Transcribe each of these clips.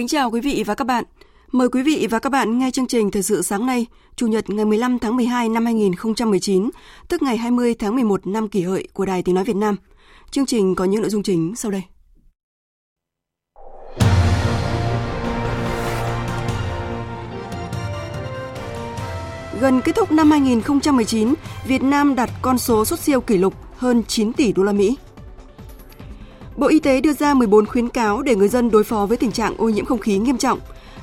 Kính chào quý vị và các bạn. Mời quý vị và các bạn nghe chương trình Thời sự sáng nay, Chủ nhật ngày 15 tháng 12 năm 2019, tức ngày 20 tháng 11 năm kỷ hợi của Đài Tiếng Nói Việt Nam. Chương trình có những nội dung chính sau đây. Gần kết thúc năm 2019, Việt Nam đặt con số xuất siêu kỷ lục hơn 9 tỷ đô la Mỹ. Bộ Y tế đưa ra 14 khuyến cáo để người dân đối phó với tình trạng ô nhiễm không khí nghiêm trọng.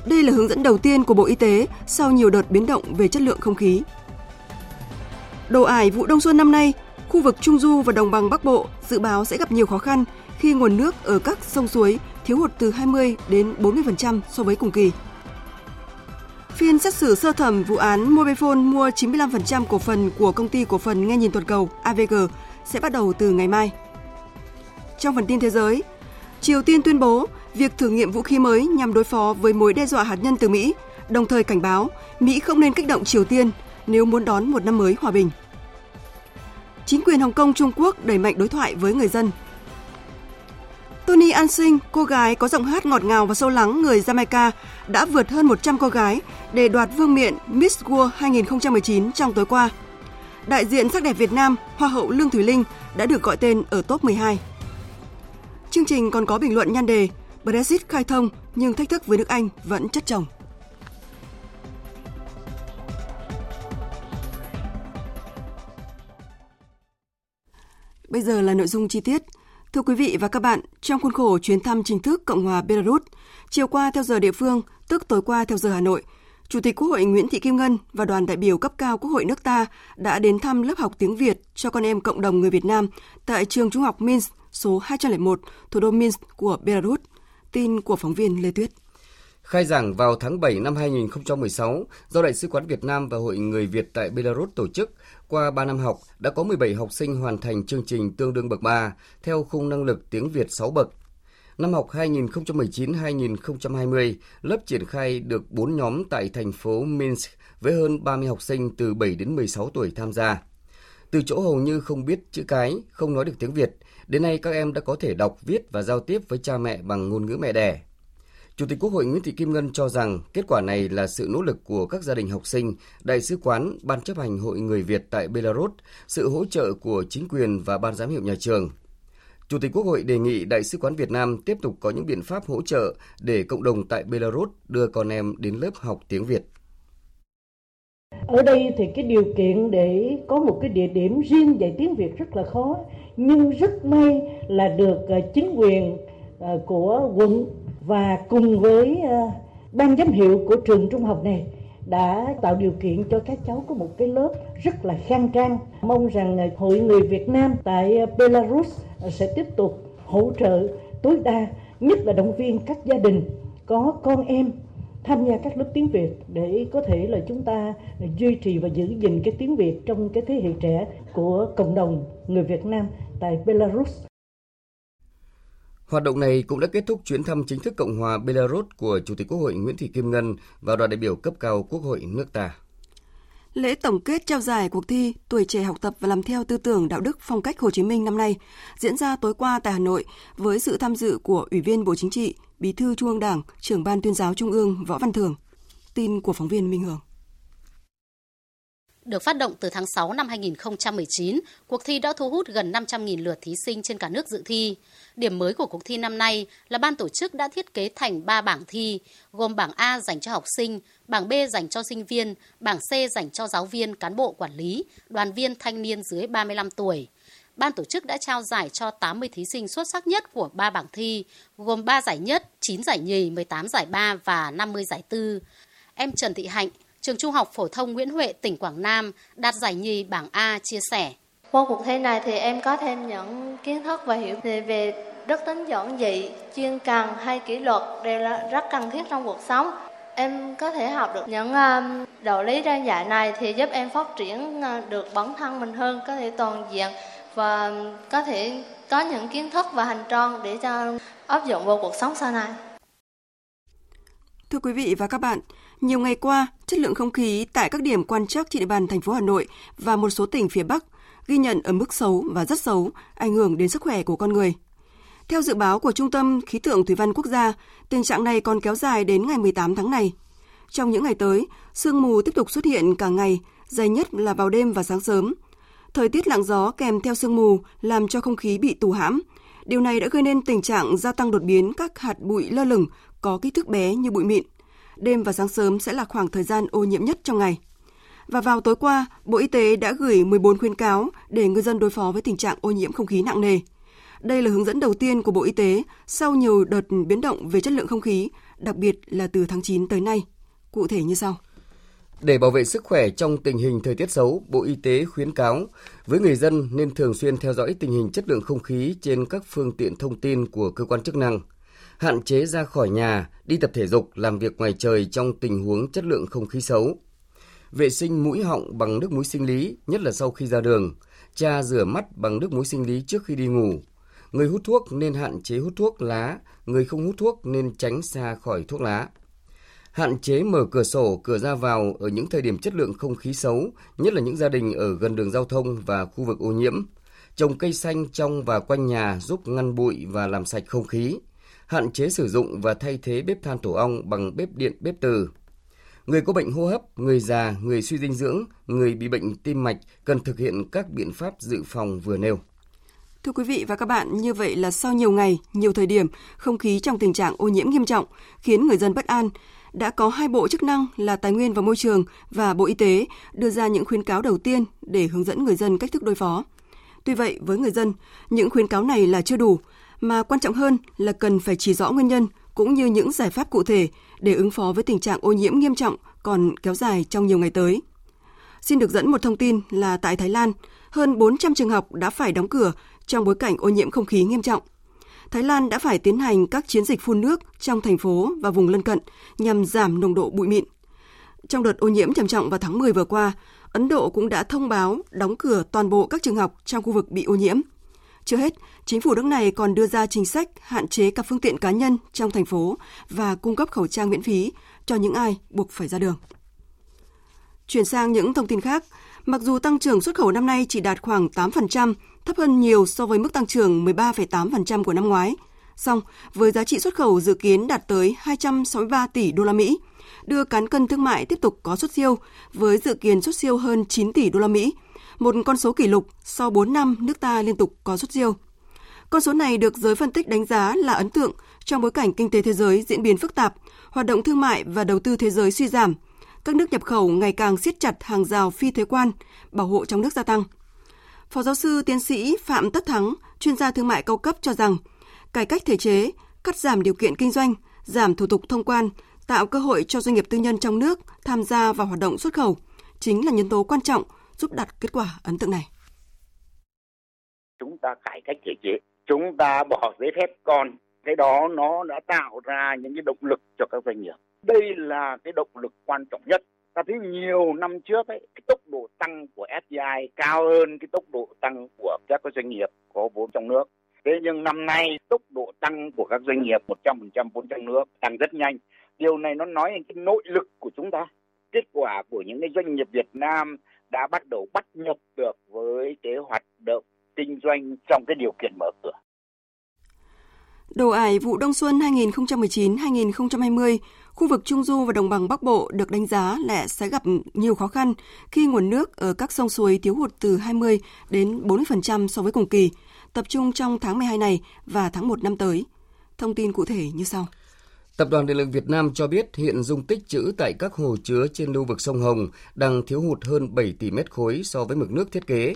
Đây là hướng dẫn đầu tiên của Bộ Y tế sau nhiều đợt biến động về chất lượng không khí. Đồ ải vụ đông xuân năm nay, khu vực Trung Du và Đồng bằng Bắc Bộ dự báo sẽ gặp nhiều khó khăn khi nguồn nước ở các sông suối thiếu hụt từ 20 đến 40% so với cùng kỳ. Phiên xét xử sơ thẩm vụ án Mobifone mua 95% cổ phần của công ty cổ phần nghe nhìn toàn cầu AVG sẽ bắt đầu từ ngày mai. Trong phần tin thế giới, Triều Tiên tuyên bố việc thử nghiệm vũ khí mới nhằm đối phó với mối đe dọa hạt nhân từ Mỹ, đồng thời cảnh báo Mỹ không nên kích động Triều Tiên nếu muốn đón một năm mới hòa bình. Chính quyền Hồng Kông Trung Quốc đẩy mạnh đối thoại với người dân. Tony An Sinh, cô gái có giọng hát ngọt ngào và sâu lắng người Jamaica, đã vượt hơn 100 cô gái để đoạt vương miện Miss World 2019 trong tối qua. Đại diện sắc đẹp Việt Nam, Hoa hậu Lương Thủy Linh đã được gọi tên ở top 12. Chương trình còn có bình luận nhan đề Brexit khai thông nhưng thách thức với nước Anh vẫn chất chồng. Bây giờ là nội dung chi tiết. Thưa quý vị và các bạn, trong khuôn khổ chuyến thăm chính thức Cộng hòa Belarus, chiều qua theo giờ địa phương, tức tối qua theo giờ Hà Nội, Chủ tịch Quốc hội Nguyễn Thị Kim Ngân và đoàn đại biểu cấp cao Quốc hội nước ta đã đến thăm lớp học tiếng Việt cho con em cộng đồng người Việt Nam tại trường trung học Minsk số 201, thủ đô Minsk của Belarus. Tin của phóng viên Lê Tuyết. Khai giảng vào tháng 7 năm 2016 do Đại sứ quán Việt Nam và Hội Người Việt tại Belarus tổ chức, qua 3 năm học đã có 17 học sinh hoàn thành chương trình tương đương bậc 3 theo khung năng lực tiếng Việt 6 bậc. Năm học 2019-2020, lớp triển khai được 4 nhóm tại thành phố Minsk với hơn 30 học sinh từ 7 đến 16 tuổi tham gia. Từ chỗ hầu như không biết chữ cái, không nói được tiếng Việt, đến nay các em đã có thể đọc, viết và giao tiếp với cha mẹ bằng ngôn ngữ mẹ đẻ. Chủ tịch Quốc hội Nguyễn Thị Kim Ngân cho rằng kết quả này là sự nỗ lực của các gia đình học sinh, đại sứ quán, ban chấp hành Hội người Việt tại Belarus, sự hỗ trợ của chính quyền và ban giám hiệu nhà trường. Chủ tịch Quốc hội đề nghị Đại sứ quán Việt Nam tiếp tục có những biện pháp hỗ trợ để cộng đồng tại Belarus đưa con em đến lớp học tiếng Việt. Ở đây thì cái điều kiện để có một cái địa điểm riêng dạy tiếng Việt rất là khó, nhưng rất may là được ờ, chính quyền ờ, của quận và cùng với ờ, ban giám hiệu của trường trung học này đã tạo điều kiện cho các cháu có một cái lớp rất là khang trang. Mong rằng Hội người Việt Nam tại Belarus sẽ tiếp tục hỗ trợ tối đa, nhất là động viên các gia đình có con em tham gia các lớp tiếng Việt để có thể là chúng ta duy trì và giữ gìn cái tiếng Việt trong cái thế hệ trẻ của cộng đồng người Việt Nam tại Belarus. Hoạt động này cũng đã kết thúc chuyến thăm chính thức Cộng hòa Belarus của Chủ tịch Quốc hội Nguyễn Thị Kim Ngân và đoàn đại biểu cấp cao Quốc hội nước ta. Lễ tổng kết trao giải cuộc thi Tuổi trẻ học tập và làm theo tư tưởng đạo đức phong cách Hồ Chí Minh năm nay diễn ra tối qua tại Hà Nội với sự tham dự của Ủy viên Bộ Chính trị, Bí thư Trung ương Đảng, trưởng ban tuyên giáo Trung ương Võ Văn Thường. Tin của phóng viên Minh Hường. Được phát động từ tháng 6 năm 2019, cuộc thi đã thu hút gần 500.000 lượt thí sinh trên cả nước dự thi. Điểm mới của cuộc thi năm nay là ban tổ chức đã thiết kế thành 3 bảng thi, gồm bảng A dành cho học sinh, bảng B dành cho sinh viên, bảng C dành cho giáo viên, cán bộ quản lý, đoàn viên thanh niên dưới 35 tuổi ban tổ chức đã trao giải cho 80 thí sinh xuất sắc nhất của ba bảng thi, gồm 3 giải nhất, 9 giải nhì, 18 giải ba và 50 giải tư. Em Trần Thị Hạnh, trường Trung học phổ thông Nguyễn Huệ, tỉnh Quảng Nam, đạt giải nhì bảng A chia sẻ. Qua cuộc thi này thì em có thêm những kiến thức và hiểu về đức tính giản dị, chuyên cần hay kỷ luật đều là rất cần thiết trong cuộc sống. Em có thể học được những um, đạo lý đơn giản này thì giúp em phát triển uh, được bản thân mình hơn, có thể toàn diện và có thể có những kiến thức và hành trang để cho áp dụng vào cuộc sống sau này. Thưa quý vị và các bạn, nhiều ngày qua, chất lượng không khí tại các điểm quan trắc trên địa bàn thành phố Hà Nội và một số tỉnh phía Bắc ghi nhận ở mức xấu và rất xấu, ảnh hưởng đến sức khỏe của con người. Theo dự báo của Trung tâm Khí tượng Thủy văn Quốc gia, tình trạng này còn kéo dài đến ngày 18 tháng này. Trong những ngày tới, sương mù tiếp tục xuất hiện cả ngày, dày nhất là vào đêm và sáng sớm. Thời tiết lặng gió kèm theo sương mù làm cho không khí bị tù hãm. Điều này đã gây nên tình trạng gia tăng đột biến các hạt bụi lơ lửng có kích thước bé như bụi mịn. Đêm và sáng sớm sẽ là khoảng thời gian ô nhiễm nhất trong ngày. Và vào tối qua, Bộ Y tế đã gửi 14 khuyến cáo để người dân đối phó với tình trạng ô nhiễm không khí nặng nề. Đây là hướng dẫn đầu tiên của Bộ Y tế sau nhiều đợt biến động về chất lượng không khí, đặc biệt là từ tháng 9 tới nay. Cụ thể như sau. Để bảo vệ sức khỏe trong tình hình thời tiết xấu, Bộ Y tế khuyến cáo với người dân nên thường xuyên theo dõi tình hình chất lượng không khí trên các phương tiện thông tin của cơ quan chức năng, hạn chế ra khỏi nhà, đi tập thể dục, làm việc ngoài trời trong tình huống chất lượng không khí xấu. Vệ sinh mũi họng bằng nước muối sinh lý, nhất là sau khi ra đường. Cha rửa mắt bằng nước muối sinh lý trước khi đi ngủ. Người hút thuốc nên hạn chế hút thuốc lá, người không hút thuốc nên tránh xa khỏi thuốc lá. Hạn chế mở cửa sổ, cửa ra vào ở những thời điểm chất lượng không khí xấu, nhất là những gia đình ở gần đường giao thông và khu vực ô nhiễm. Trồng cây xanh trong và quanh nhà giúp ngăn bụi và làm sạch không khí. Hạn chế sử dụng và thay thế bếp than tổ ong bằng bếp điện bếp từ. Người có bệnh hô hấp, người già, người suy dinh dưỡng, người bị bệnh tim mạch cần thực hiện các biện pháp dự phòng vừa nêu. Thưa quý vị và các bạn, như vậy là sau nhiều ngày, nhiều thời điểm, không khí trong tình trạng ô nhiễm nghiêm trọng, khiến người dân bất an, đã có hai bộ chức năng là Tài nguyên và Môi trường và Bộ Y tế đưa ra những khuyến cáo đầu tiên để hướng dẫn người dân cách thức đối phó. Tuy vậy, với người dân, những khuyến cáo này là chưa đủ, mà quan trọng hơn là cần phải chỉ rõ nguyên nhân cũng như những giải pháp cụ thể để ứng phó với tình trạng ô nhiễm nghiêm trọng còn kéo dài trong nhiều ngày tới. Xin được dẫn một thông tin là tại Thái Lan, hơn 400 trường học đã phải đóng cửa trong bối cảnh ô nhiễm không khí nghiêm trọng. Thái Lan đã phải tiến hành các chiến dịch phun nước trong thành phố và vùng lân cận nhằm giảm nồng độ bụi mịn. Trong đợt ô nhiễm trầm trọng vào tháng 10 vừa qua, Ấn Độ cũng đã thông báo đóng cửa toàn bộ các trường học trong khu vực bị ô nhiễm. Chưa hết, chính phủ nước này còn đưa ra chính sách hạn chế các phương tiện cá nhân trong thành phố và cung cấp khẩu trang miễn phí cho những ai buộc phải ra đường. Chuyển sang những thông tin khác, mặc dù tăng trưởng xuất khẩu năm nay chỉ đạt khoảng 8%, thấp hơn nhiều so với mức tăng trưởng 13,8% của năm ngoái. Song, với giá trị xuất khẩu dự kiến đạt tới 263 tỷ đô la Mỹ, đưa cán cân thương mại tiếp tục có xuất siêu với dự kiến xuất siêu hơn 9 tỷ đô la Mỹ, một con số kỷ lục sau 4 năm nước ta liên tục có xuất siêu. Con số này được giới phân tích đánh giá là ấn tượng trong bối cảnh kinh tế thế giới diễn biến phức tạp, hoạt động thương mại và đầu tư thế giới suy giảm. Các nước nhập khẩu ngày càng siết chặt hàng rào phi thuế quan, bảo hộ trong nước gia tăng. Phó giáo sư tiến sĩ Phạm Tất Thắng, chuyên gia thương mại cao cấp cho rằng, cải cách thể chế, cắt giảm điều kiện kinh doanh, giảm thủ tục thông quan, tạo cơ hội cho doanh nghiệp tư nhân trong nước tham gia vào hoạt động xuất khẩu chính là nhân tố quan trọng giúp đạt kết quả ấn tượng này. Chúng ta cải cách thể chế, chúng ta bỏ giấy phép con, cái đó nó đã tạo ra những cái động lực cho các doanh nghiệp. Đây là cái động lực quan trọng nhất. Ta thấy nhiều năm trước ấy, cái tốc độ tăng của FDI cao hơn cái tốc độ tăng của các doanh nghiệp có vốn trong nước. Thế nhưng năm nay tốc độ tăng của các doanh nghiệp 100% vốn trong nước tăng rất nhanh. Điều này nó nói đến cái nội lực của chúng ta. Kết quả của những cái doanh nghiệp Việt Nam đã bắt đầu bắt nhập được với cái hoạt động kinh doanh trong cái điều kiện mở cửa. Đồ ải vụ đông xuân 2019-2020, khu vực Trung Du và Đồng bằng Bắc Bộ được đánh giá là sẽ gặp nhiều khó khăn khi nguồn nước ở các sông suối thiếu hụt từ 20 đến 40% so với cùng kỳ, tập trung trong tháng 12 này và tháng 1 năm tới. Thông tin cụ thể như sau. Tập đoàn Điện lực Việt Nam cho biết hiện dung tích trữ tại các hồ chứa trên lưu vực sông Hồng đang thiếu hụt hơn 7 tỷ mét khối so với mực nước thiết kế.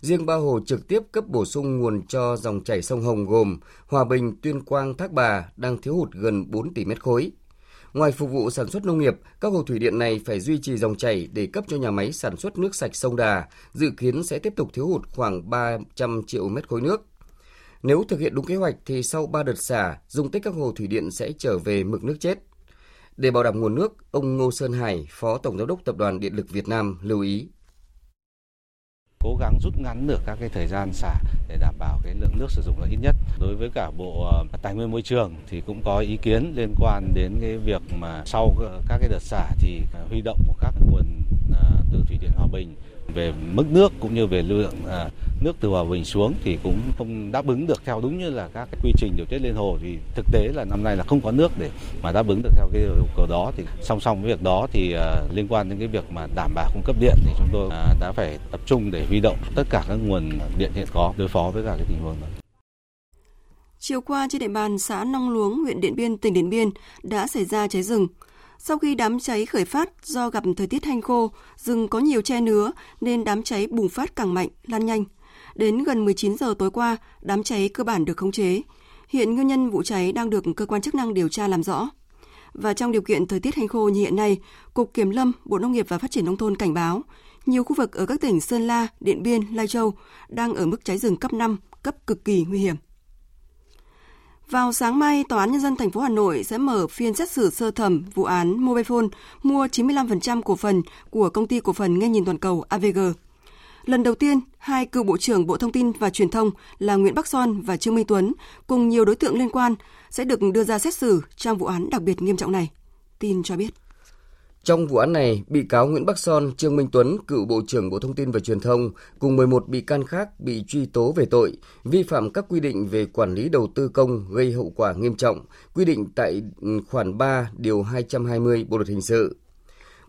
Riêng ba hồ trực tiếp cấp bổ sung nguồn cho dòng chảy sông Hồng gồm Hòa Bình, Tuyên Quang, Thác Bà đang thiếu hụt gần 4 tỷ mét khối. Ngoài phục vụ sản xuất nông nghiệp, các hồ thủy điện này phải duy trì dòng chảy để cấp cho nhà máy sản xuất nước sạch sông Đà, dự kiến sẽ tiếp tục thiếu hụt khoảng 300 triệu mét khối nước. Nếu thực hiện đúng kế hoạch thì sau 3 đợt xả, dung tích các hồ thủy điện sẽ trở về mực nước chết. Để bảo đảm nguồn nước, ông Ngô Sơn Hải, Phó Tổng Giám đốc Tập đoàn Điện lực Việt Nam lưu ý cố gắng rút ngắn được các cái thời gian xả để đảm bảo cái lượng nước sử dụng là ít nhất. Đối với cả Bộ ờ, Tài nguyên Môi trường thì cũng có ý kiến liên quan đến cái việc mà sau ờ, các cái đợt xả thì ờ, huy động một các nguồn từ thủy điện Hòa Bình về mức nước cũng như về lượng nước từ Hòa Bình xuống thì cũng không đáp ứng được theo đúng như là các cái quy trình điều tiết lên hồ thì thực tế là năm nay là không có nước để mà đáp ứng được theo cái yêu cầu đó thì song song với việc đó thì uh, liên quan đến cái việc mà đảm bảo cung cấp điện thì chúng tôi uh, đã phải tập trung để huy động tất cả các nguồn điện hiện có đối phó với cả cái tình huống đó. Chiều qua trên địa bàn xã Nong Luống, huyện Điện Biên, tỉnh Điện Biên đã xảy ra cháy rừng. Sau khi đám cháy khởi phát do gặp thời tiết hanh khô, rừng có nhiều che nứa nên đám cháy bùng phát càng mạnh, lan nhanh. Đến gần 19 giờ tối qua, đám cháy cơ bản được khống chế. Hiện nguyên nhân vụ cháy đang được cơ quan chức năng điều tra làm rõ. Và trong điều kiện thời tiết hành khô như hiện nay, Cục Kiểm lâm, Bộ Nông nghiệp và Phát triển Nông thôn cảnh báo, nhiều khu vực ở các tỉnh Sơn La, Điện Biên, Lai Châu đang ở mức cháy rừng cấp 5, cấp cực kỳ nguy hiểm. Vào sáng mai, Tòa án Nhân dân thành phố Hà Nội sẽ mở phiên xét xử sơ thẩm vụ án Mobifone mua 95% cổ phần của công ty cổ phần nghe nhìn toàn cầu AVG. Lần đầu tiên, hai cựu Bộ trưởng Bộ Thông tin và Truyền thông là Nguyễn Bắc Son và Trương Minh Tuấn cùng nhiều đối tượng liên quan sẽ được đưa ra xét xử trong vụ án đặc biệt nghiêm trọng này. Tin cho biết. Trong vụ án này, bị cáo Nguyễn Bắc Son, Trương Minh Tuấn, cựu Bộ trưởng Bộ Thông tin và Truyền thông, cùng 11 bị can khác bị truy tố về tội vi phạm các quy định về quản lý đầu tư công gây hậu quả nghiêm trọng, quy định tại khoản 3 điều 220 Bộ luật hình sự.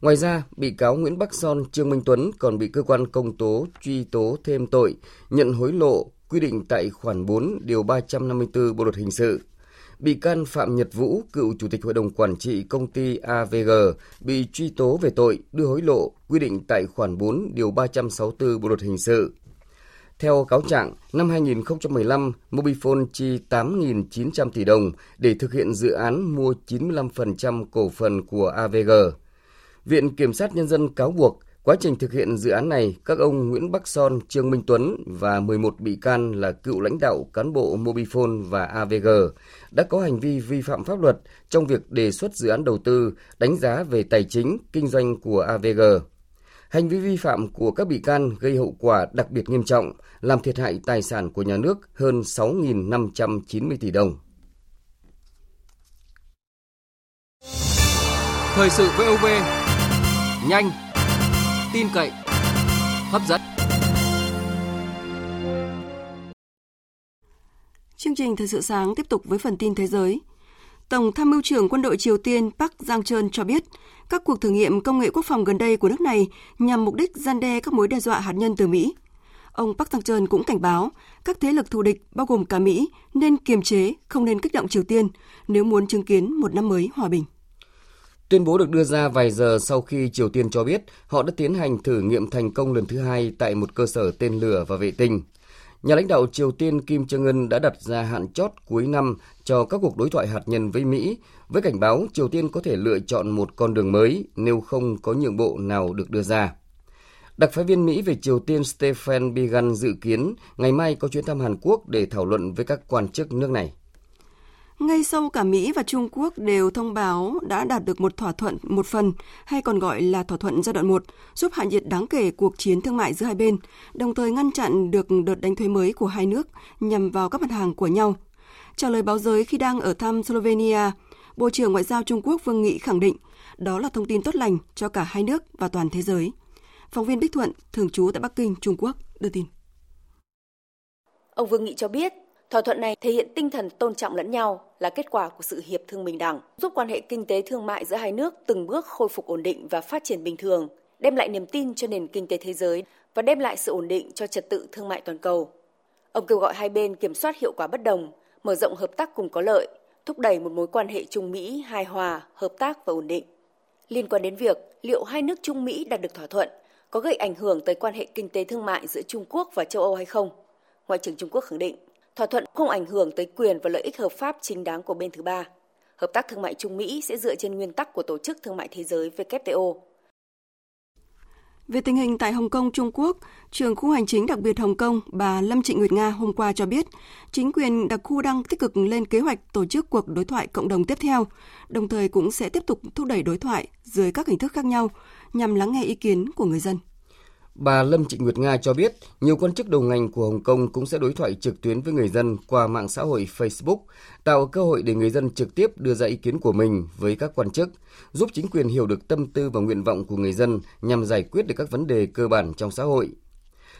Ngoài ra, bị cáo Nguyễn Bắc Son, Trương Minh Tuấn còn bị cơ quan công tố truy tố thêm tội nhận hối lộ quy định tại khoản 4 điều 354 Bộ luật hình sự bị can Phạm Nhật Vũ, cựu Chủ tịch Hội đồng Quản trị công ty AVG, bị truy tố về tội đưa hối lộ quy định tại khoản 4 điều 364 Bộ luật hình sự. Theo cáo trạng, năm 2015, Mobifone chi 8.900 tỷ đồng để thực hiện dự án mua 95% cổ phần của AVG. Viện Kiểm sát Nhân dân cáo buộc Quá trình thực hiện dự án này, các ông Nguyễn Bắc Son, Trương Minh Tuấn và 11 bị can là cựu lãnh đạo cán bộ Mobifone và AVG đã có hành vi vi phạm pháp luật trong việc đề xuất dự án đầu tư, đánh giá về tài chính, kinh doanh của AVG. Hành vi vi phạm của các bị can gây hậu quả đặc biệt nghiêm trọng, làm thiệt hại tài sản của nhà nước hơn 6.590 tỷ đồng. Thời sự VOV, nhanh, tin cậy, hấp dẫn. Chương trình Thời sự sáng tiếp tục với phần tin thế giới. Tổng tham mưu trưởng quân đội Triều Tiên Park Jang-cheon cho biết, các cuộc thử nghiệm công nghệ quốc phòng gần đây của nước này nhằm mục đích gian đe các mối đe dọa hạt nhân từ Mỹ. Ông Park Jang-cheon cũng cảnh báo các thế lực thù địch bao gồm cả Mỹ nên kiềm chế, không nên kích động Triều Tiên nếu muốn chứng kiến một năm mới hòa bình. Tuyên bố được đưa ra vài giờ sau khi Triều Tiên cho biết họ đã tiến hành thử nghiệm thành công lần thứ hai tại một cơ sở tên lửa và vệ tinh. Nhà lãnh đạo Triều Tiên Kim Jong Un đã đặt ra hạn chót cuối năm cho các cuộc đối thoại hạt nhân với Mỹ, với cảnh báo Triều Tiên có thể lựa chọn một con đường mới nếu không có nhượng bộ nào được đưa ra. Đặc phái viên Mỹ về Triều Tiên Stephen Biegun dự kiến ngày mai có chuyến thăm Hàn Quốc để thảo luận với các quan chức nước này. Ngay sau cả Mỹ và Trung Quốc đều thông báo đã đạt được một thỏa thuận một phần, hay còn gọi là thỏa thuận giai đoạn 1, giúp hạ nhiệt đáng kể cuộc chiến thương mại giữa hai bên, đồng thời ngăn chặn được đợt đánh thuế mới của hai nước nhằm vào các mặt hàng của nhau. Trả lời báo giới khi đang ở thăm Slovenia, Bộ trưởng Ngoại giao Trung Quốc Vương Nghị khẳng định đó là thông tin tốt lành cho cả hai nước và toàn thế giới. Phóng viên Bích Thuận, thường trú tại Bắc Kinh, Trung Quốc, đưa tin. Ông Vương Nghị cho biết Thỏa thuận này thể hiện tinh thần tôn trọng lẫn nhau là kết quả của sự hiệp thương bình đẳng, giúp quan hệ kinh tế thương mại giữa hai nước từng bước khôi phục ổn định và phát triển bình thường, đem lại niềm tin cho nền kinh tế thế giới và đem lại sự ổn định cho trật tự thương mại toàn cầu. Ông kêu gọi hai bên kiểm soát hiệu quả bất đồng, mở rộng hợp tác cùng có lợi, thúc đẩy một mối quan hệ Trung Mỹ hài hòa, hợp tác và ổn định. Liên quan đến việc liệu hai nước Trung Mỹ đạt được thỏa thuận có gây ảnh hưởng tới quan hệ kinh tế thương mại giữa Trung Quốc và châu Âu hay không? Ngoại trưởng Trung Quốc khẳng định, thỏa thuận không ảnh hưởng tới quyền và lợi ích hợp pháp chính đáng của bên thứ ba. Hợp tác thương mại Trung Mỹ sẽ dựa trên nguyên tắc của Tổ chức Thương mại Thế giới WTO. Về tình hình tại Hồng Kông, Trung Quốc, trường khu hành chính đặc biệt Hồng Kông, bà Lâm Trịnh Nguyệt Nga hôm qua cho biết, chính quyền đặc khu đang tích cực lên kế hoạch tổ chức cuộc đối thoại cộng đồng tiếp theo, đồng thời cũng sẽ tiếp tục thúc đẩy đối thoại dưới các hình thức khác nhau nhằm lắng nghe ý kiến của người dân. Bà Lâm Trịnh Nguyệt Nga cho biết, nhiều quan chức đầu ngành của Hồng Kông cũng sẽ đối thoại trực tuyến với người dân qua mạng xã hội Facebook, tạo cơ hội để người dân trực tiếp đưa ra ý kiến của mình với các quan chức, giúp chính quyền hiểu được tâm tư và nguyện vọng của người dân nhằm giải quyết được các vấn đề cơ bản trong xã hội.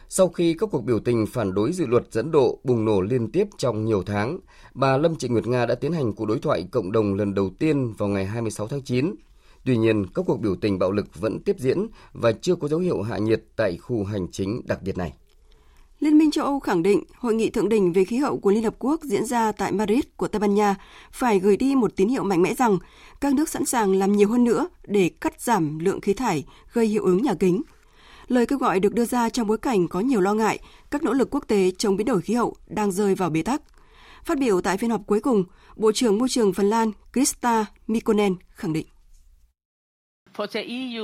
Sau khi các cuộc biểu tình phản đối dự luật dẫn độ bùng nổ liên tiếp trong nhiều tháng, bà Lâm Trịnh Nguyệt Nga đã tiến hành cuộc đối thoại cộng đồng lần đầu tiên vào ngày 26 tháng 9 Tuy nhiên, các cuộc biểu tình bạo lực vẫn tiếp diễn và chưa có dấu hiệu hạ nhiệt tại khu hành chính đặc biệt này. Liên minh châu Âu khẳng định hội nghị thượng đỉnh về khí hậu của Liên Hợp Quốc diễn ra tại Madrid của Tây Ban Nha phải gửi đi một tín hiệu mạnh mẽ rằng các nước sẵn sàng làm nhiều hơn nữa để cắt giảm lượng khí thải gây hiệu ứng nhà kính. Lời kêu gọi được đưa ra trong bối cảnh có nhiều lo ngại các nỗ lực quốc tế chống biến đổi khí hậu đang rơi vào bế tắc. Phát biểu tại phiên họp cuối cùng, Bộ trưởng Môi trường Phần Lan Krista Mikkonen khẳng định. E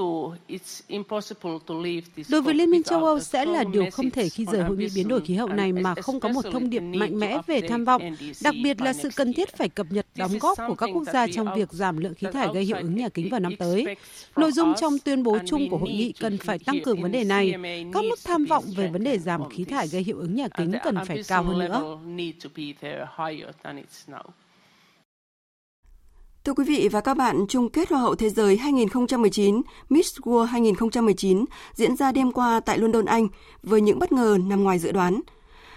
Đối với Liên minh châu Âu sẽ là điều không thể khi rời hội nghị biến đổi khí hậu này mà không có một thông điệp mạnh mẽ về tham vọng, đặc biệt là sự cần thiết phải cập nhật đóng góp của các quốc gia trong việc giảm lượng khí thải gây hiệu ứng nhà kính vào năm tới. Nội dung trong tuyên bố chung của hội nghị cần phải tăng cường vấn đề này. Các mức tham vọng về vấn đề giảm khí thải gây hiệu ứng nhà kính cần phải cao hơn nữa. Thưa quý vị và các bạn, chung kết Hoa hậu Thế giới 2019 Miss World 2019 diễn ra đêm qua tại London, Anh với những bất ngờ nằm ngoài dự đoán.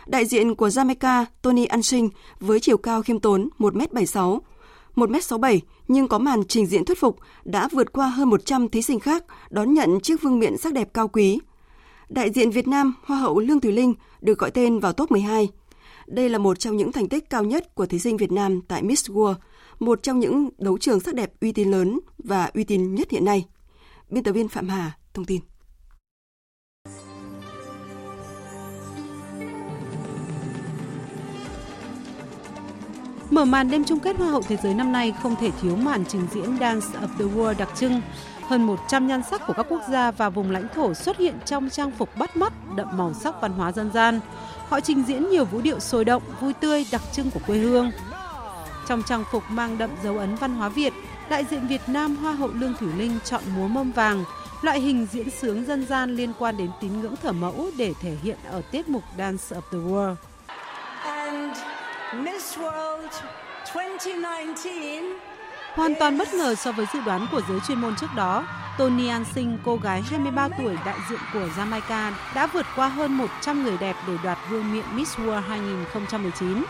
Đại diện của Jamaica Tony Ansing với chiều cao khiêm tốn 1m76, 1m67 nhưng có màn trình diễn thuyết phục đã vượt qua hơn 100 thí sinh khác đón nhận chiếc vương miện sắc đẹp cao quý. Đại diện Việt Nam Hoa hậu Lương Thùy Linh được gọi tên vào top 12. Đây là một trong những thành tích cao nhất của thí sinh Việt Nam tại Miss World – một trong những đấu trường sắc đẹp uy tín lớn và uy tín nhất hiện nay. Biên tập viên Phạm Hà thông tin. Mở màn đêm chung kết Hoa hậu Thế giới năm nay không thể thiếu màn trình diễn Dance of the World đặc trưng. Hơn 100 nhan sắc của các quốc gia và vùng lãnh thổ xuất hiện trong trang phục bắt mắt, đậm màu sắc văn hóa dân gian. Họ trình diễn nhiều vũ điệu sôi động, vui tươi, đặc trưng của quê hương. Trong trang phục mang đậm dấu ấn văn hóa Việt, đại diện Việt Nam Hoa hậu Lương Thủy Linh chọn múa mâm vàng, loại hình diễn sướng dân gian liên quan đến tín ngưỡng thờ mẫu để thể hiện ở tiết mục Dance of the World. And Miss World 2019 Hoàn toàn bất ngờ so với dự đoán của giới chuyên môn trước đó, Tony An Sinh, cô gái 23 tuổi đại diện của Jamaica, đã vượt qua hơn 100 người đẹp để đoạt vương miện Miss World 2019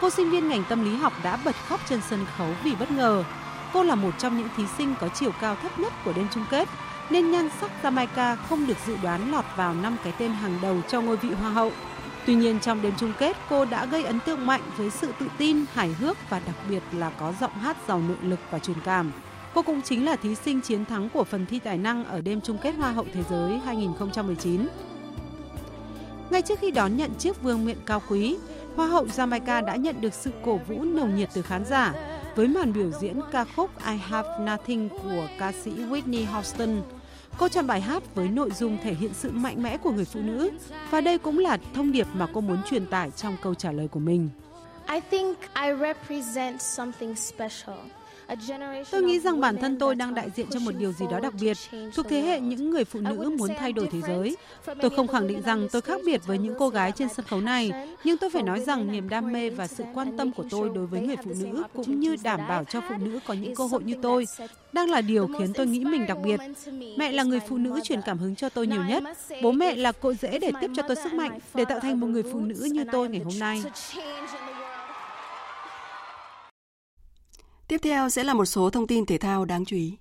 cô sinh viên ngành tâm lý học đã bật khóc trên sân khấu vì bất ngờ. Cô là một trong những thí sinh có chiều cao thấp nhất của đêm chung kết, nên nhan sắc Jamaica không được dự đoán lọt vào năm cái tên hàng đầu cho ngôi vị Hoa hậu. Tuy nhiên trong đêm chung kết, cô đã gây ấn tượng mạnh với sự tự tin, hài hước và đặc biệt là có giọng hát giàu nội lực và truyền cảm. Cô cũng chính là thí sinh chiến thắng của phần thi tài năng ở đêm chung kết Hoa hậu Thế giới 2019. Ngay trước khi đón nhận chiếc vương miện cao quý, Hoa hậu Jamaica đã nhận được sự cổ vũ nồng nhiệt từ khán giả với màn biểu diễn ca khúc I Have Nothing của ca sĩ Whitney Houston. Cô chọn bài hát với nội dung thể hiện sự mạnh mẽ của người phụ nữ và đây cũng là thông điệp mà cô muốn truyền tải trong câu trả lời của mình. I think I represent something special. Tôi nghĩ rằng bản thân tôi đang đại diện cho một điều gì đó đặc biệt, thuộc thế hệ những người phụ nữ muốn thay đổi thế giới. Tôi không khẳng định rằng tôi khác biệt với những cô gái trên sân khấu này, nhưng tôi phải nói rằng niềm đam mê và sự quan tâm của tôi đối với người phụ nữ cũng như đảm bảo cho phụ nữ có những cơ hội như tôi đang là điều khiến tôi nghĩ mình đặc biệt. Mẹ là người phụ nữ truyền cảm hứng cho tôi nhiều nhất. Bố mẹ là cội rễ để tiếp cho tôi sức mạnh để tạo thành một người phụ nữ như tôi ngày hôm nay. Tiếp theo sẽ là một số thông tin thể thao đáng chú ý.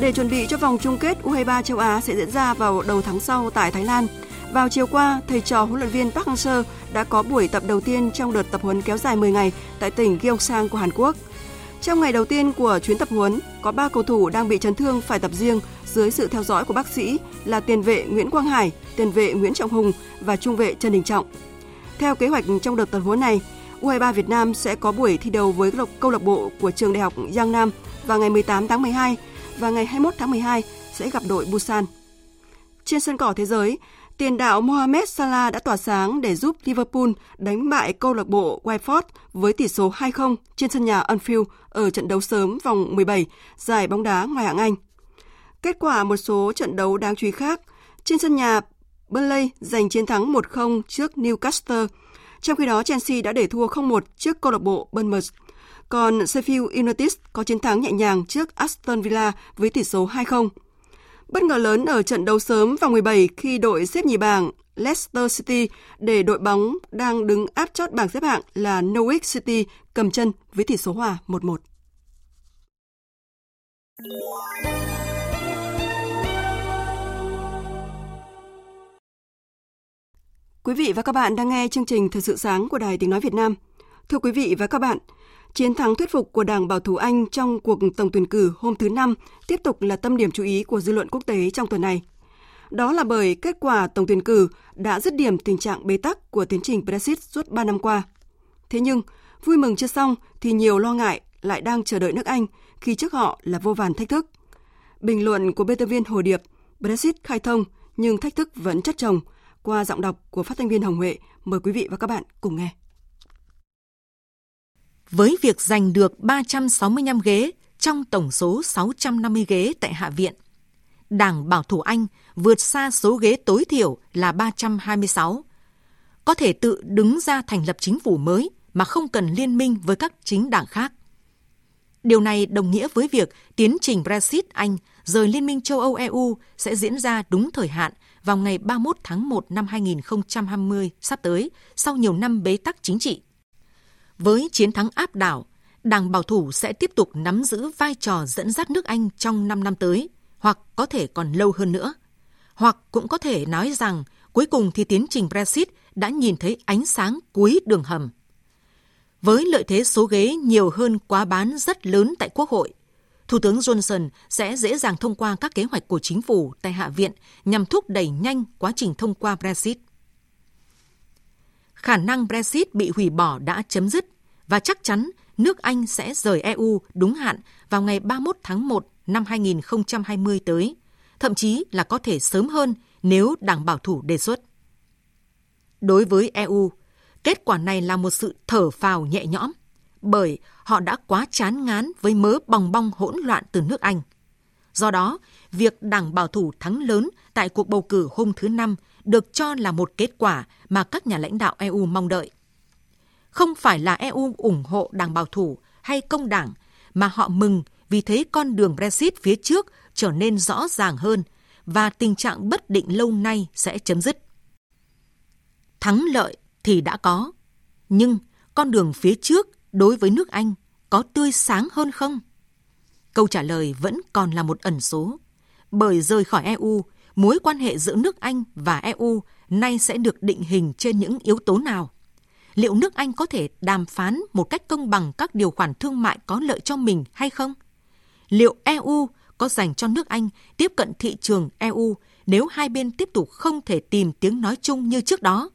Để chuẩn bị cho vòng chung kết U23 châu Á sẽ diễn ra vào đầu tháng sau tại Thái Lan, vào chiều qua, thầy trò huấn luyện viên Park Hang-seo đã có buổi tập đầu tiên trong đợt tập huấn kéo dài 10 ngày tại tỉnh Gyeongsang của Hàn Quốc. Trong ngày đầu tiên của chuyến tập huấn, có 3 cầu thủ đang bị chấn thương phải tập riêng dưới sự theo dõi của bác sĩ là tiền vệ Nguyễn Quang Hải, tiền vệ Nguyễn Trọng Hùng và trung vệ Trần Đình Trọng. Theo kế hoạch trong đợt tập huấn này, U23 Việt Nam sẽ có buổi thi đấu với câu lạc bộ của trường đại học Giang Nam vào ngày 18 tháng 12 và ngày 21 tháng 12 sẽ gặp đội Busan. Trên sân cỏ thế giới, tiền đạo Mohamed Salah đã tỏa sáng để giúp Liverpool đánh bại câu lạc bộ Watford với tỷ số 2-0 trên sân nhà Anfield ở trận đấu sớm vòng 17 giải bóng đá ngoài hạng Anh. Kết quả một số trận đấu đáng chú ý khác, trên sân nhà Burnley giành chiến thắng 1-0 trước Newcastle, trong khi đó Chelsea đã để thua 0-1 trước câu lạc bộ Bournemouth. Còn Sheffield United có chiến thắng nhẹ nhàng trước Aston Villa với tỷ số 2-0. Bất ngờ lớn ở trận đấu sớm vòng 17 khi đội xếp nhì bảng Leicester City để đội bóng đang đứng áp chót bảng xếp hạng là Norwich City cầm chân với tỷ số hòa 1-1. Quý vị và các bạn đang nghe chương trình Thời sự sáng của Đài Tiếng Nói Việt Nam. Thưa quý vị và các bạn, chiến thắng thuyết phục của Đảng Bảo thủ Anh trong cuộc tổng tuyển cử hôm thứ Năm tiếp tục là tâm điểm chú ý của dư luận quốc tế trong tuần này. Đó là bởi kết quả tổng tuyển cử đã dứt điểm tình trạng bế tắc của tiến trình Brexit suốt 3 năm qua. Thế nhưng, vui mừng chưa xong thì nhiều lo ngại lại đang chờ đợi nước Anh khi trước họ là vô vàn thách thức. Bình luận của biên tập viên Hồ Điệp, Brexit khai thông nhưng thách thức vẫn chất chồng, qua giọng đọc của phát thanh viên Hồng Huệ. Mời quý vị và các bạn cùng nghe. Với việc giành được 365 ghế trong tổng số 650 ghế tại Hạ viện, Đảng Bảo thủ Anh vượt xa số ghế tối thiểu là 326, có thể tự đứng ra thành lập chính phủ mới mà không cần liên minh với các chính đảng khác. Điều này đồng nghĩa với việc tiến trình Brexit Anh rời Liên minh châu Âu EU sẽ diễn ra đúng thời hạn vào ngày 31 tháng 1 năm 2020 sắp tới, sau nhiều năm bế tắc chính trị. Với chiến thắng áp đảo, Đảng Bảo thủ sẽ tiếp tục nắm giữ vai trò dẫn dắt nước Anh trong 5 năm tới, hoặc có thể còn lâu hơn nữa. Hoặc cũng có thể nói rằng cuối cùng thì tiến trình Brexit đã nhìn thấy ánh sáng cuối đường hầm. Với lợi thế số ghế nhiều hơn quá bán rất lớn tại Quốc hội, Thủ tướng Johnson sẽ dễ dàng thông qua các kế hoạch của chính phủ tại Hạ viện nhằm thúc đẩy nhanh quá trình thông qua Brexit. Khả năng Brexit bị hủy bỏ đã chấm dứt và chắc chắn nước Anh sẽ rời EU đúng hạn vào ngày 31 tháng 1 năm 2020 tới, thậm chí là có thể sớm hơn nếu Đảng Bảo thủ đề xuất. Đối với EU, kết quả này là một sự thở phào nhẹ nhõm bởi họ đã quá chán ngán với mớ bòng bong hỗn loạn từ nước Anh. Do đó, việc Đảng Bảo thủ thắng lớn tại cuộc bầu cử hôm thứ Năm được cho là một kết quả mà các nhà lãnh đạo EU mong đợi. Không phải là EU ủng hộ Đảng Bảo thủ hay công đảng, mà họ mừng vì thấy con đường Brexit phía trước trở nên rõ ràng hơn và tình trạng bất định lâu nay sẽ chấm dứt. Thắng lợi thì đã có, nhưng con đường phía trước đối với nước Anh có tươi sáng hơn không? Câu trả lời vẫn còn là một ẩn số. Bởi rời khỏi EU, mối quan hệ giữa nước Anh và EU nay sẽ được định hình trên những yếu tố nào? Liệu nước Anh có thể đàm phán một cách công bằng các điều khoản thương mại có lợi cho mình hay không? Liệu EU có dành cho nước Anh tiếp cận thị trường EU nếu hai bên tiếp tục không thể tìm tiếng nói chung như trước đó?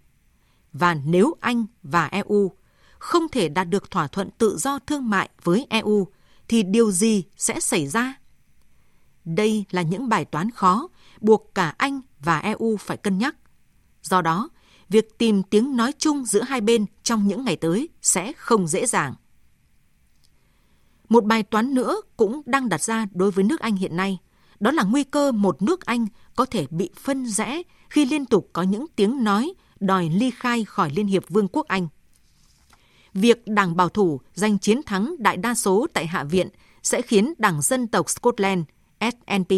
Và nếu Anh và EU không thể đạt được thỏa thuận tự do thương mại với EU thì điều gì sẽ xảy ra? Đây là những bài toán khó buộc cả Anh và EU phải cân nhắc. Do đó, việc tìm tiếng nói chung giữa hai bên trong những ngày tới sẽ không dễ dàng. Một bài toán nữa cũng đang đặt ra đối với nước Anh hiện nay, đó là nguy cơ một nước Anh có thể bị phân rẽ khi liên tục có những tiếng nói đòi ly khai khỏi Liên hiệp Vương quốc Anh việc Đảng Bảo thủ giành chiến thắng đại đa số tại Hạ viện sẽ khiến Đảng Dân tộc Scotland SNP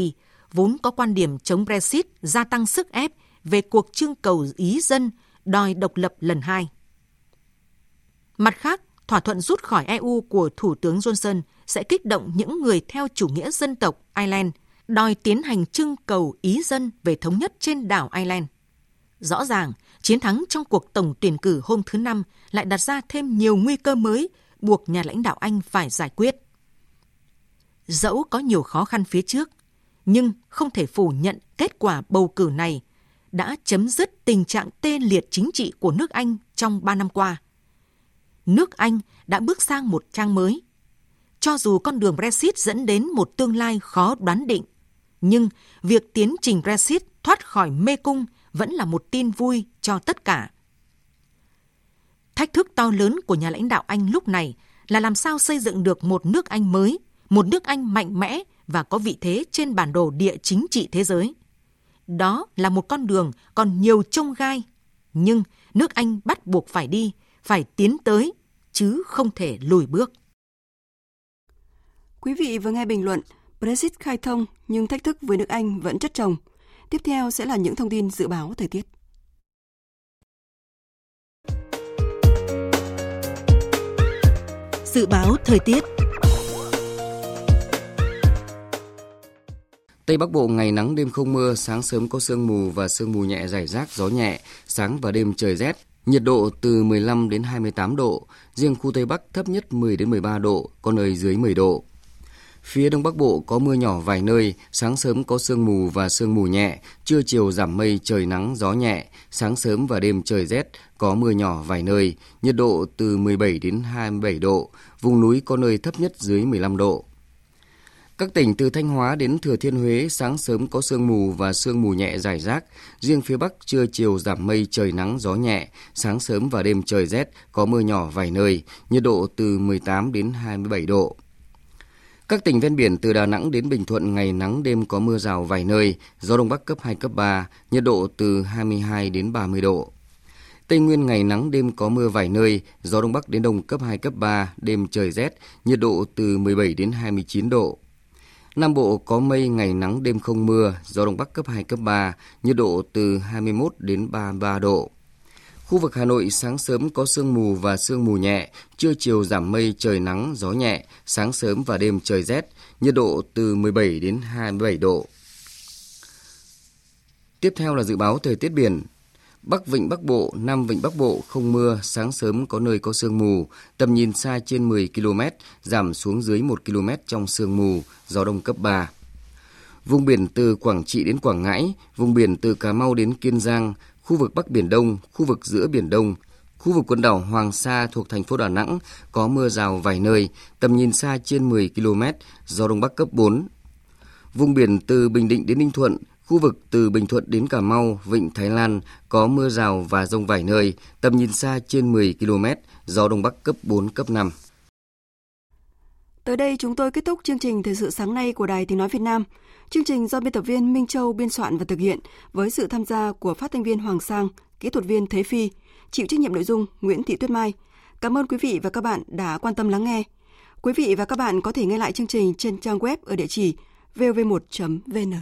vốn có quan điểm chống Brexit gia tăng sức ép về cuộc trưng cầu ý dân đòi độc lập lần hai. Mặt khác, thỏa thuận rút khỏi EU của Thủ tướng Johnson sẽ kích động những người theo chủ nghĩa dân tộc Ireland đòi tiến hành trưng cầu ý dân về thống nhất trên đảo Ireland. Rõ ràng, chiến thắng trong cuộc tổng tuyển cử hôm thứ Năm lại đặt ra thêm nhiều nguy cơ mới buộc nhà lãnh đạo Anh phải giải quyết. dẫu có nhiều khó khăn phía trước, nhưng không thể phủ nhận kết quả bầu cử này đã chấm dứt tình trạng tê liệt chính trị của nước Anh trong 3 năm qua. Nước Anh đã bước sang một trang mới. Cho dù con đường Brexit dẫn đến một tương lai khó đoán định, nhưng việc tiến trình Brexit thoát khỏi mê cung vẫn là một tin vui cho tất cả. Thách thức to lớn của nhà lãnh đạo Anh lúc này là làm sao xây dựng được một nước Anh mới, một nước Anh mạnh mẽ và có vị thế trên bản đồ địa chính trị thế giới. Đó là một con đường còn nhiều trông gai, nhưng nước Anh bắt buộc phải đi, phải tiến tới, chứ không thể lùi bước. Quý vị vừa nghe bình luận Brexit khai thông nhưng thách thức với nước Anh vẫn chất chồng. Tiếp theo sẽ là những thông tin dự báo thời tiết. Dự báo thời tiết Tây Bắc Bộ ngày nắng đêm không mưa, sáng sớm có sương mù và sương mù nhẹ rải rác, gió nhẹ, sáng và đêm trời rét, nhiệt độ từ 15 đến 28 độ, riêng khu Tây Bắc thấp nhất 10 đến 13 độ, có nơi dưới 10 độ. Phía Đông Bắc Bộ có mưa nhỏ vài nơi, sáng sớm có sương mù và sương mù nhẹ, trưa chiều giảm mây trời nắng gió nhẹ, sáng sớm và đêm trời rét, có mưa nhỏ vài nơi, nhiệt độ từ 17 đến 27 độ, vùng núi có nơi thấp nhất dưới 15 độ. Các tỉnh từ Thanh Hóa đến Thừa Thiên Huế sáng sớm có sương mù và sương mù nhẹ rải rác. Riêng phía Bắc trưa chiều giảm mây trời nắng gió nhẹ. Sáng sớm và đêm trời rét, có mưa nhỏ vài nơi. Nhiệt độ từ 18 đến 27 độ. Các tỉnh ven biển từ Đà Nẵng đến Bình Thuận ngày nắng đêm có mưa rào vài nơi, gió đông bắc cấp 2, cấp 3, nhiệt độ từ 22 đến 30 độ. Tây Nguyên ngày nắng đêm có mưa vài nơi, gió đông bắc đến đông cấp 2, cấp 3, đêm trời rét, nhiệt độ từ 17 đến 29 độ. Nam Bộ có mây ngày nắng đêm không mưa, gió đông bắc cấp 2, cấp 3, nhiệt độ từ 21 đến 33 độ. Khu vực Hà Nội sáng sớm có sương mù và sương mù nhẹ, trưa chiều giảm mây trời nắng, gió nhẹ, sáng sớm và đêm trời rét, nhiệt độ từ 17 đến 27 độ. Tiếp theo là dự báo thời tiết biển. Bắc Vịnh Bắc Bộ, Nam Vịnh Bắc Bộ không mưa, sáng sớm có nơi có sương mù, tầm nhìn xa trên 10 km, giảm xuống dưới 1 km trong sương mù, gió đông cấp 3. Vùng biển từ Quảng Trị đến Quảng Ngãi, vùng biển từ Cà Mau đến Kiên Giang, khu vực Bắc Biển Đông, khu vực giữa Biển Đông, khu vực quần đảo Hoàng Sa thuộc thành phố Đà Nẵng có mưa rào vài nơi, tầm nhìn xa trên 10 km, gió Đông Bắc cấp 4. Vùng biển từ Bình Định đến Ninh Thuận, khu vực từ Bình Thuận đến Cà Mau, Vịnh Thái Lan có mưa rào và rông vài nơi, tầm nhìn xa trên 10 km, gió Đông Bắc cấp 4, cấp 5. Tới đây chúng tôi kết thúc chương trình Thời sự sáng nay của Đài Tiếng Nói Việt Nam. Chương trình do biên tập viên Minh Châu biên soạn và thực hiện với sự tham gia của phát thanh viên Hoàng Sang, kỹ thuật viên Thế Phi, chịu trách nhiệm nội dung Nguyễn Thị Tuyết Mai. Cảm ơn quý vị và các bạn đã quan tâm lắng nghe. Quý vị và các bạn có thể nghe lại chương trình trên trang web ở địa chỉ vv1.vn.